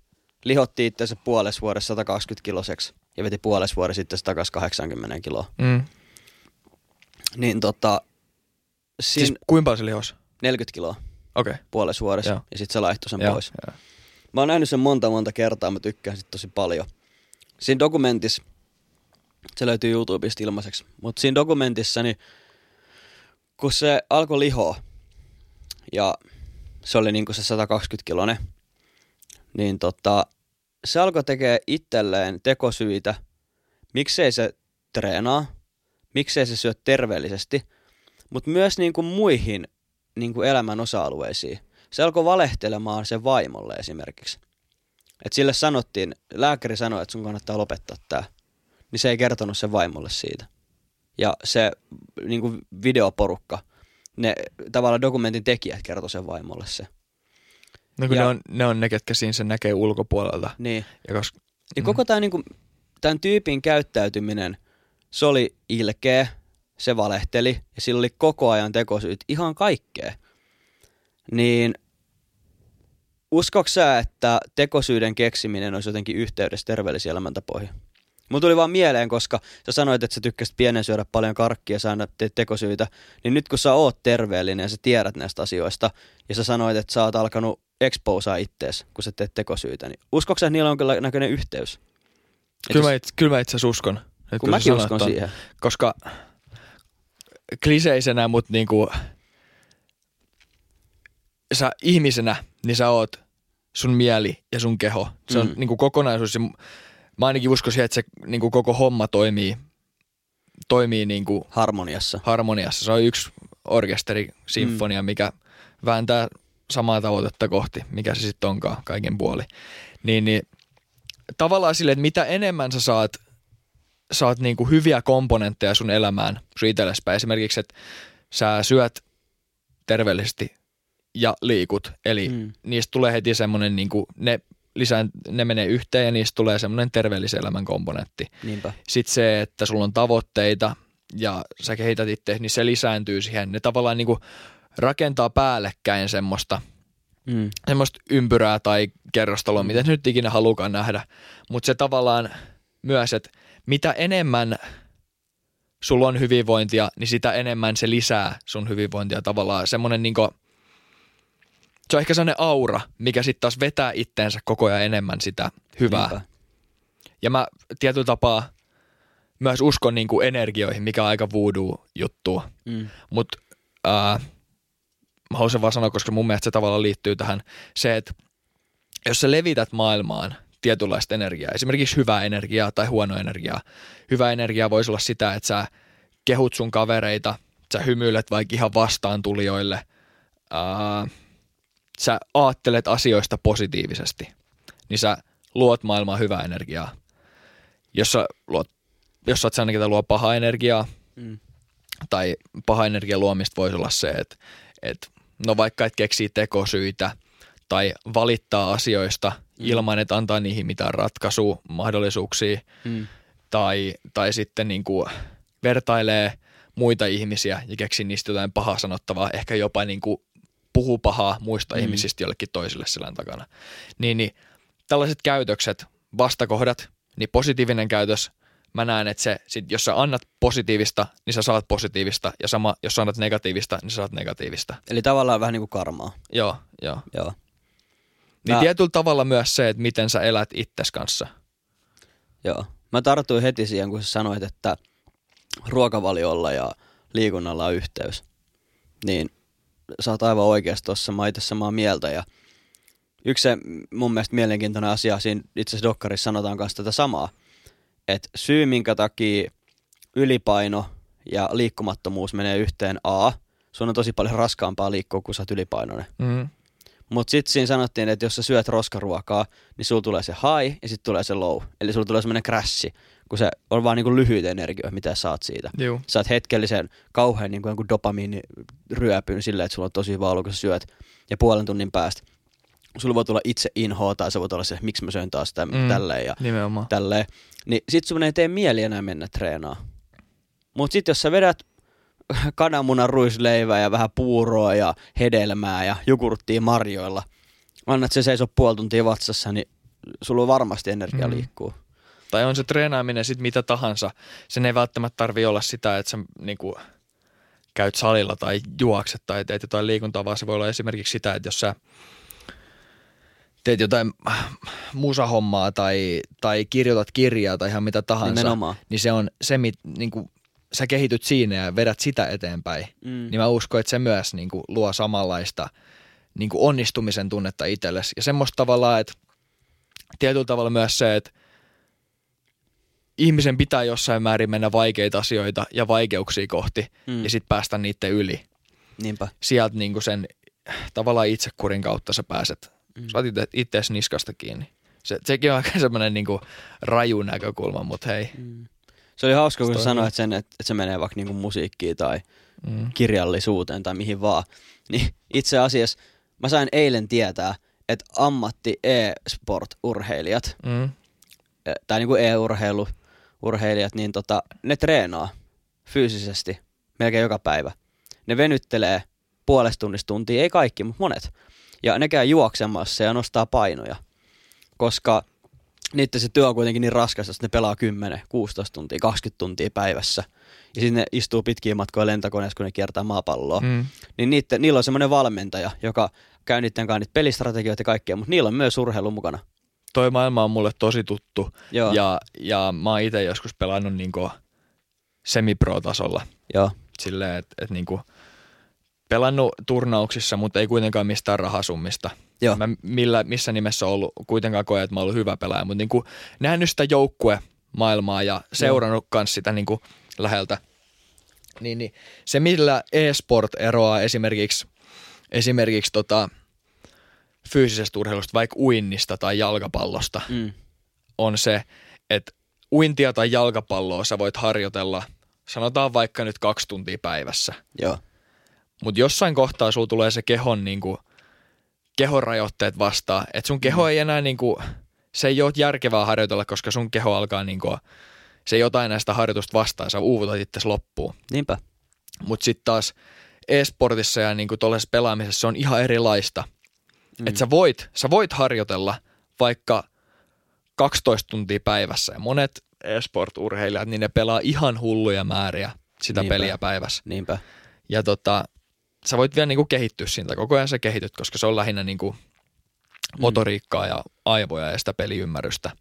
lihotti itseänsä puolessa vuodessa 120 kiloseksi ja veti puolessa vuodessa sitten takaisin 80 kiloa. mm, Niin tota, siinä siis kuinka paljon se lihos? 40 kiloa. Okay. puolessa vuodessa Joo. ja sitten se laihtoi sen Joo, pois. joo. Mä oon nähnyt sen monta monta kertaa, mä tykkään sit tosi paljon. Siinä dokumentissa, se löytyy YouTubesta ilmaiseksi, mutta siinä dokumentissa, niin kun se alkoi lihoa, ja se oli niinku se 120 kilonen, niin tota, se alkoi tekee itselleen tekosyitä, miksei se treenaa, miksei se syö terveellisesti, mutta myös niinku muihin niinku elämän osa-alueisiin. Se alkoi valehtelemaan sen vaimolle esimerkiksi. Et sille sanottiin, lääkäri sanoi, että sun kannattaa lopettaa tämä. Niin se ei kertonut sen vaimolle siitä. Ja se niinku videoporukka, ne tavallaan dokumentin tekijät kertoi sen vaimolle se. No kun Ja- ne on, ne on ne, ketkä siinä sen näkee ulkopuolelta. Niin. Ja koska, Niin Mm. koko tämä niinku, tämän tyypin käyttäytyminen, se oli ilkeä, se valehteli ja sillä oli koko ajan tekosyyt ihan kaikkea. Niin uskoks sä, että tekosyyden keksiminen olisi jotenkin yhteydessä terveellisiin elämäntapoihin? Mun tuli vaan mieleen, koska sä sanoit, että sä tykkäsit pienen syödä paljon karkkia ja sä aina teet tekosyitä, niin nyt kun sä oot terveellinen ja sä tiedät näistä asioista, ja sä sanoit, että sä oot alkanut exposaa ittees, kun sä teet tekosyitä, niin uskoks sä, että niillä on kyllä näköinen yhteys? Kyllä, mä itse, kyllä mä itse asiassa uskon. Kun mäkin uskon ton. siihen. Koska kliseisenä, mutta niinku, sä ihmisenä, niin sä oot sun mieli ja sun keho. Se on Mm. niinku kokonaisuus. Ja mä ainakin uskon siihen, että se niinku koko homma toimii, toimii niinku Harmoniassa. harmoniassa. Se on yksi orkesteri, sinfonia, mm. mikä vääntää samaa tavoitetta kohti, mikä se sitten onkaan kaiken puoli. Niin, niin tavallaan sille, että mitä enemmän sä saat, saat niinku hyviä komponentteja sun elämään sun itsellespäin. Esimerkiksi, että sä syöt terveellisesti ja liikut. Eli mm. Niistä tulee heti semmoinen, niinku, ne, lisään, ne menee yhteen ja niistä tulee semmoinen terveellisen elämän komponentti Niinpä. sitten se, että sulla on tavoitteita ja sä kehität itse, niin se lisääntyy siihen. Ne tavallaan niin kuin rakentaa päällekkäin semmoista, Mm. semmoista ympyrää tai kerrostaloa, mitä nyt ikinä halukaan nähdä. Mutta se tavallaan myös, että mitä enemmän sulla on hyvinvointia, niin sitä enemmän se lisää sun hyvinvointia tavallaan. Semmoinen niin se on ehkä sellainen aura, mikä sitten taas vetää itteensä koko ajan enemmän sitä hyvää. Niinpä. Ja mä tietyllä tapaa myös uskon niin kuin energioihin, mikä on aika voodoo-juttua. Mm. Mutta mä haluaisin vaan sanoa, koska mun mielestä se tavallaan liittyy tähän se, että jos sä levität maailmaan tietynlaista energiaa, esimerkiksi hyvää energiaa tai huonoa energiaa. Hyvä energia voisi olla sitä, että sä kehut sun kavereita, sä hymyilet vaikka ihan vastaan tulijoille, ää, sä aattelet asioista positiivisesti, niin sä luot maailmaan hyvää energiaa. Jos sä, luot, jos sä oot sellainen, ketä luo pahaa energiaa, Mm. tai paha energian luomista voisi olla se, että, että no vaikka et keksii tekosyitä tai valittaa asioista mm. ilman, että antaa niihin mitään ratkaisua, mahdollisuuksia, Mm. tai, tai sitten niin kuin vertailee muita ihmisiä ja keksii niistä jotain pahaa sanottavaa, ehkä jopa niin kuin puhuu pahaa muista. Mm. ihmisistä jollekin toiselle selän takana. Niin, niin tällaiset käytökset, vastakohdat, niin positiivinen käytös, mä näen, että se, sit, jos sä annat positiivista, niin sä saat positiivista, ja sama, jos sä annat negatiivista, niin sä saat negatiivista. Eli tavallaan vähän niin kuin karmaa. Joo, joo. Joo. Niin Mä- tietyllä tavalla myös se, että miten sä elät itses kanssa. Joo. Mä tartuin heti siihen, kun sä sanoit, että ruokavaliolla ja liikunnalla on yhteys. Niin sä oot aivan oikeassa tuossa, mä itse samaa mieltä. Ja yksi se mun mielestä mielenkiintoinen asia, siinä itse asiassa Dokkarissa sanotaan myös tätä samaa, että syy minkä takia ylipaino ja liikkumattomuus menee yhteen A, sun on tosi paljon raskaampaa liikkua, kun sä oot ylipainoinen. Mm. Mutta sitten siinä sanottiin, että jos sä syöt roskaruokaa, niin sulla tulee se high ja sitten tulee se low. Eli sulla tulee semmoinen crassi, kun se on vaan niinku lyhyt energia, mitä saat siitä. Juu. Saat hetkellisen kauhean niinku jonkun dopamiiniryöpyn silleen, että sulla on tosi hyvä olo, kun sä syöt. Ja puolen tunnin päästä sulla voi tulla itse inhoa tai se voi olla se, miksi mä syön taas täm, Mm. tälleen ja Nimenomaan. tälleen. Niin sit sun ei tee mieli enää mennä treenaa. Mut sit jos sä vedät kananmunan ruisleivää ja vähän puuroa ja hedelmää ja jogurttia marjoilla, annat se seiso puoli tuntia vatsassa, niin sulla varmasti energia Mm. liikkuu. Tai on se treenaaminen sitten mitä tahansa. Sen ei välttämättä tarvi olla sitä, että sä niinku, käyt salilla tai juokset tai teet jotain liikuntaa, vaan se voi olla esimerkiksi sitä, että jos sä teet jotain musahommaa tai, tai kirjoitat kirjaa tai ihan mitä tahansa, Nimenomaan. niin se on se, mit, niinku, sä kehityt siinä ja vedät sitä eteenpäin. Mm. Niin mä uskon, että se myös niinku, luo samanlaista niinku, onnistumisen tunnetta itsellesi. Ja semmoista tavallaan, että tietyllä tavalla myös se, että ihmisen pitää jossain määrin mennä vaikeita asioita ja vaikeuksia kohti Mm. ja sitten päästä niiden yli. Niinpä. Sieltä niinku sen tavallaan itsekurin kautta sä pääset, Mm. saat itse, ittees niskasta kiinni. Se, sekin on aika semmoinen niinku raju näkökulma, mutta hei. Mm. Se oli hauska, kun sanoit sen, että, että se menee vaikka niinku musiikkiin tai Mm. kirjallisuuteen tai mihin vaan. Niin itse asiassa mä sain eilen tietää, että ammatti e-sport-urheilijat, Mm. eh, tai niinku e-urheilu, urheilijat, niin tota, ne treenaa fyysisesti melkein joka päivä. Ne venyttelee puolesta tunnista tuntia, ei kaikki, mutta monet. Ja ne käy juoksemassa ja nostaa painoja, koska niiden se työ on kuitenkin niin raskas, että ne pelaa 10, 16 tuntia, 20 tuntia päivässä. Ja sitten ne istuu pitkiä matkoja lentokoneessa, kun ne kiertää maapalloa. Mm. Niin niitten, niillä on semmoinen valmentaja, joka käy niiden kanssa niitä pelistrategioita ja kaikkea, mutta niillä on myös urheilu mukana. Toi maailma on mulle tosi tuttu Joo, ja, ja mä oon itse joskus pelannut niinku semipro-tasolla. joo, Silleen, että et niinku pelannut turnauksissa, mutta ei kuitenkaan mistään rahasummista. Joo. Mä millä, missä nimessä ollut kuitenkaan koe, että mä ollut hyvä pelaaja, mutta niinku nähnyt sitä joukkue maailmaa ja seurannut kans sitä niinku läheltä. Niin, niin se, millä e-sport eroaa esimerkiksi, esimerkiksi tota, fyysisestä urheilusta, vaikka uinnista tai jalkapallosta, Mm. on se, että uintia tai jalkapalloa sä voit harjoitella, sanotaan vaikka nyt kaksi tuntia päivässä. Joo, Mutta jossain kohtaa sulla tulee se kehon niinku, kehorajoitteet vastaan, että sun keho ei enää niinku, se ei ole järkevää harjoitella, koska sun keho alkaa niinku, se ei ota enää sitä harjoitusta vastaan, sä uuvutat itse loppuun. niinpä. Mutta sitten taas e-sportissa ja niinku tuollaisessa pelaamisessa se on ihan erilaista. Mm. Että sä voit, sä voit harjoitella vaikka 12 tuntia päivässä ja monet e-sport-urheilijat, niin ne pelaa ihan hulluja määriä sitä Niinpä. peliä päivässä. Niinpä. Ja tota, sä voit vielä niinku kehittyä siitä, koko ajan sä kehityt, koska se on lähinnä niinku motoriikkaa ja aivoja ja sitä peliymmärrystä.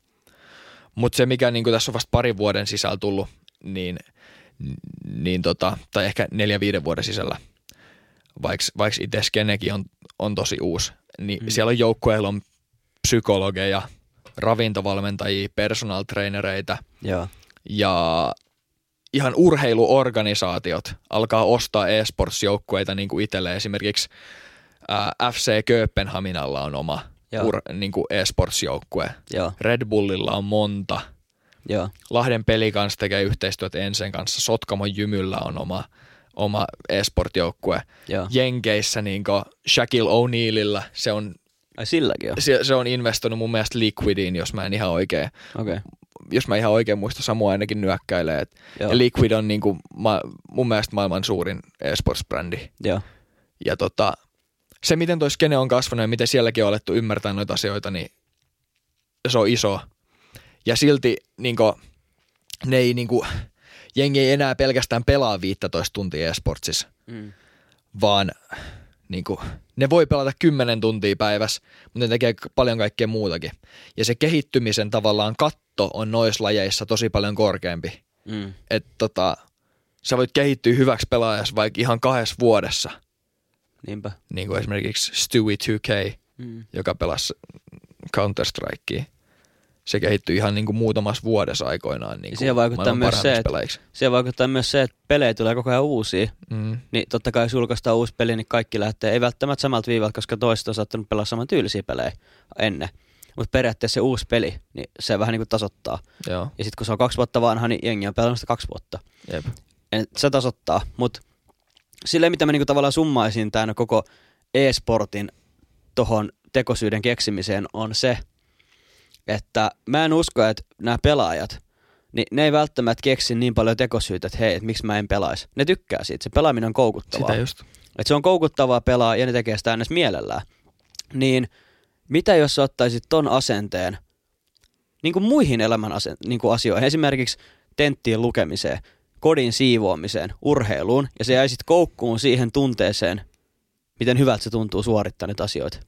Mutta se, mikä niinku tässä on vasta parin vuoden sisällä tullut, niin, niin tota, tai ehkä neljä viiden vuoden sisällä, vaikka vaikka itse skenekin on, on tosi uusi, niin Mm. siellä on joukkueilla on psykologeja, ravintovalmentajia, personal trainereita Joo, ja ihan urheiluorganisaatiot alkaa ostaa e-sports-joukkueita niin kuin itselle. Esimerkiksi ää, FC Kööpenhaminalla on oma Joo. ur, niin kuin e-sports-joukkue. joo, Red Bullilla on monta. joo, Lahden peli kanssa tekee yhteistyötä Ensen kanssa. Sotkamon Jymyllä on oma, oma e-sport-joukkue. joo. Jenkeissä niin kuin Shaquille O'Nealilla, se on, Ai silläkin on. se, se on investoinut mun mielestä Liquidiin, jos mä en ihan oikein, okay. Jos mä ihan oikein muista, Samu ainakin nyökkäilee, joo, ja Liquid on niinku ma- mun mielestä maailman suurin esports-brändi. joo, Ja tota, se, miten toi skene on kasvanut ja miten sielläkin on alettu ymmärtää noita asioita, niin se on iso. Ja silti niinku, ne ei niinku, jengi ei enää pelkästään pelaa 15 tuntia esportsissa, mm. vaan niinku, ne voi pelata 10 tuntia päivässä, mutta ne tekee paljon kaikkea muutakin. Ja se kehittymisen tavallaan katto on noissa lajeissa tosi paljon korkeampi Mm. että tota, sä voit kehittyä hyväksi pelaajas vaikka ihan kahdessa vuodessa. niinpä. Niin kuin esimerkiksi Stewie 2K, Mm. joka pelasi Counter-Strikea. Se kehittyi ihan niin kuin muutamassa vuodessa aikoinaan niin kuin Siihen vaikuttaa myös se, että-. Se vaikuttaa myös se, että pelejä tulee koko ajan uusia. Mm. Niin totta kai jos julkaistaan uusi peli, niin kaikki lähtee, ei välttämättä samalta viivalta, koska toiset on saattanut pelaa saman tyylisiä pelejä ennen. Mutta periaatteessa se uusi peli, niin se vähän niin kuin tasoittaa. Joo, Ja sitten kun se on kaksi vuotta vanha, niin jengi on pelannut sitä kaksi vuotta. jep. En- Se tasoittaa, mutta silleen mitä mä niinku tavallaan summaisin tämän koko e-sportin tohon tekosyyden keksimiseen on se, että mä en usko, että nämä pelaajat, niin ne ei välttämättä keksi niin paljon tekosyitä, että hei, että miksi mä en pelaisi. Ne tykkää siitä, se pelaaminen on koukuttavaa. Sitä just. Että se on koukuttavaa pelaa ja ne tekee sitä äänes mielellään. Niin mitä jos sä ottaisit ton asenteen niin kuin muihin elämän asen, niin kuin asioihin, esimerkiksi tenttien lukemiseen, kodin siivoamiseen, urheiluun, ja se jäisit koukkuun siihen tunteeseen, miten hyvältä se tuntuu suorittaa niitä asioita.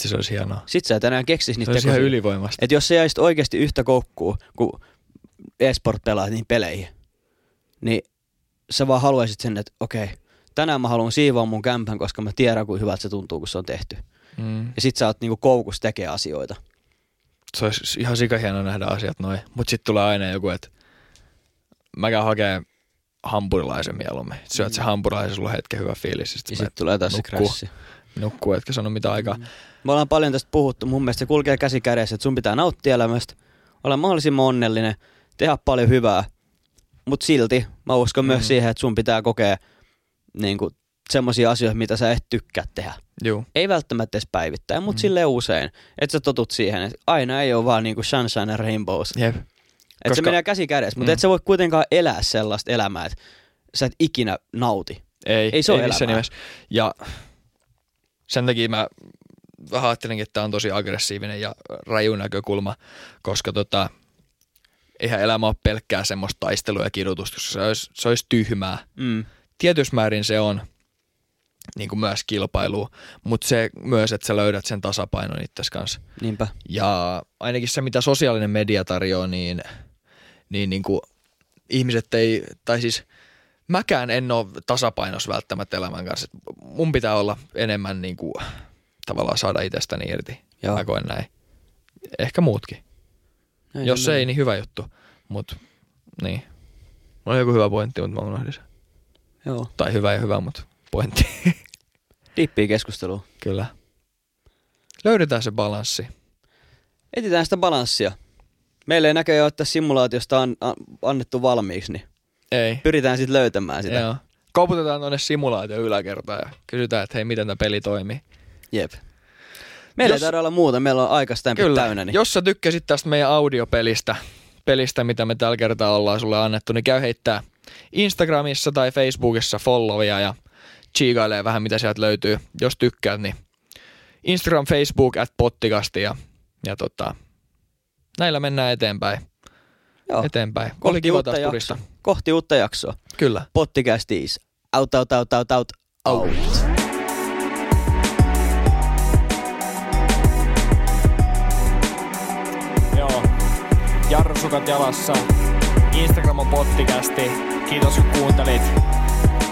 Se olisi hienoa. Sit sä et enää keksisi Se niitä olisi ihan ylivoimasta. Et jos sä jäisit oikeasti yhtä koukkuun, kun e-sport pelaa niihin peleihin, niin sä vaan haluaisit sen, että okei, tänään mä haluan siivoa mun kämpän, koska mä tiedän, kuinka hyvältä se tuntuu, kun se on tehty. Mm. Ja sit sä oot niinku koukus tekee asioita. Se olisi ihan sikahieno nähdä asiat noin. Mutta sitten tulee aina joku, että mä käyn hakemaan hampurilaisen mieluummin. Syöt se hampurilaisen, sulla on hetken hyvä fiilis. Ja Sitten sit tulee taas se krassi. Nukkuu, etkä sano mitä aikaa. Mm. Me ollaan paljon tästä puhuttu. Mun mielestä se kulkee käsi kädessä, että sun pitää nauttia elämästä, olla mahdollisimman onnellinen, tehdä paljon hyvää. Mutta silti mä uskon mm. Myös siihen, että sun pitää kokea niinku, semmoisia asioita, mitä sä et tykkää tehdä. Juu. Ei välttämättä edes päivittäin, mutta Mm. silleen usein. Että sä totut siihen, että aina ei ole vaan niinku sunshine and rainbows. Jep. Että se Koska- menee käsi kädessä, mutta Mm. et sä voi kuitenkaan elää sellaista elämää, että sä et ikinä nauti. Ei, Ei se ole ei missään elämää. nimessä. Ja sen takia mä vähän ajattelinkin, että tämä on tosi aggressiivinen ja raju näkökulma, koska tota, eihän elämä ole pelkkää semmoista taistelua ja kidutusta, koska se olisi, se olisi tyhmää. Mm. Tietyssä määrin se on niin kuin myös kilpailu, mutta se myös, että sä löydät sen tasapainon itsesi kanssa. Niinpä. Ja ainakin se, mitä sosiaalinen media tarjoaa, niin, niin, niin kuin ihmiset ei, tai siis mäkään en ole tasapainossa välttämättä elämän kanssa. Mun pitää olla enemmän niin kuin, tavallaan saada itsestäni irti. Joo. Mä koen näin. Ehkä muutkin. Näin Jos ei, niin hyvä juttu. Mut niin. Mulla on joku hyvä pointti, mutta mä unohdin sen. Joo. Tai hyvä ja hyvä, mutta pointti. Dippii keskustelua. Kyllä. Löydetään se balanssi. Etsitään sitä balanssia. Meille ei näköjään ole tässä simulaatiosta an, an, annettu valmiiksi, niin Ei. pyritään sitten löytämään sitä. Joo. Koputetaan tuonne simulaatio yläkertaan ja kysytään, että hei, miten tämä peli toimii. Jep. Meillä Jos- ei taida olla muuta, meillä on aika Kyllä. täynnä. Niin. Jos sä tykkäsit tästä meidän audiopelistä, pelistä, mitä me tällä kertaa ollaan sulle annettu, niin käy heittää Instagramissa tai Facebookissa followia ja chiigailee vähän, mitä sieltä löytyy. Jos tykkäät, niin Instagram, Facebook, at pottikasti ja, ja tota, näillä mennään eteenpäin. Joo. eteenpäin. Oli kiva taas turista. Kohti uutta jaksoa. Kyllä. Pottikästis. Out, out, out, out, out, out. Joo. Jarrusukat jalassa. Instagram on pottikästi. Kiitos kun kuuntelit.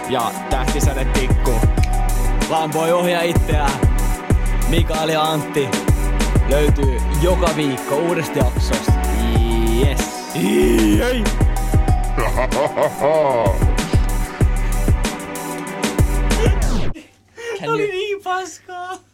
Ja tähtisäde tikku. Vaan voi ohjaa itseään. Mikael ja Antti löytyy joka viikko uudesta jaksosta. Yes. Ei. Kan du... Pascal!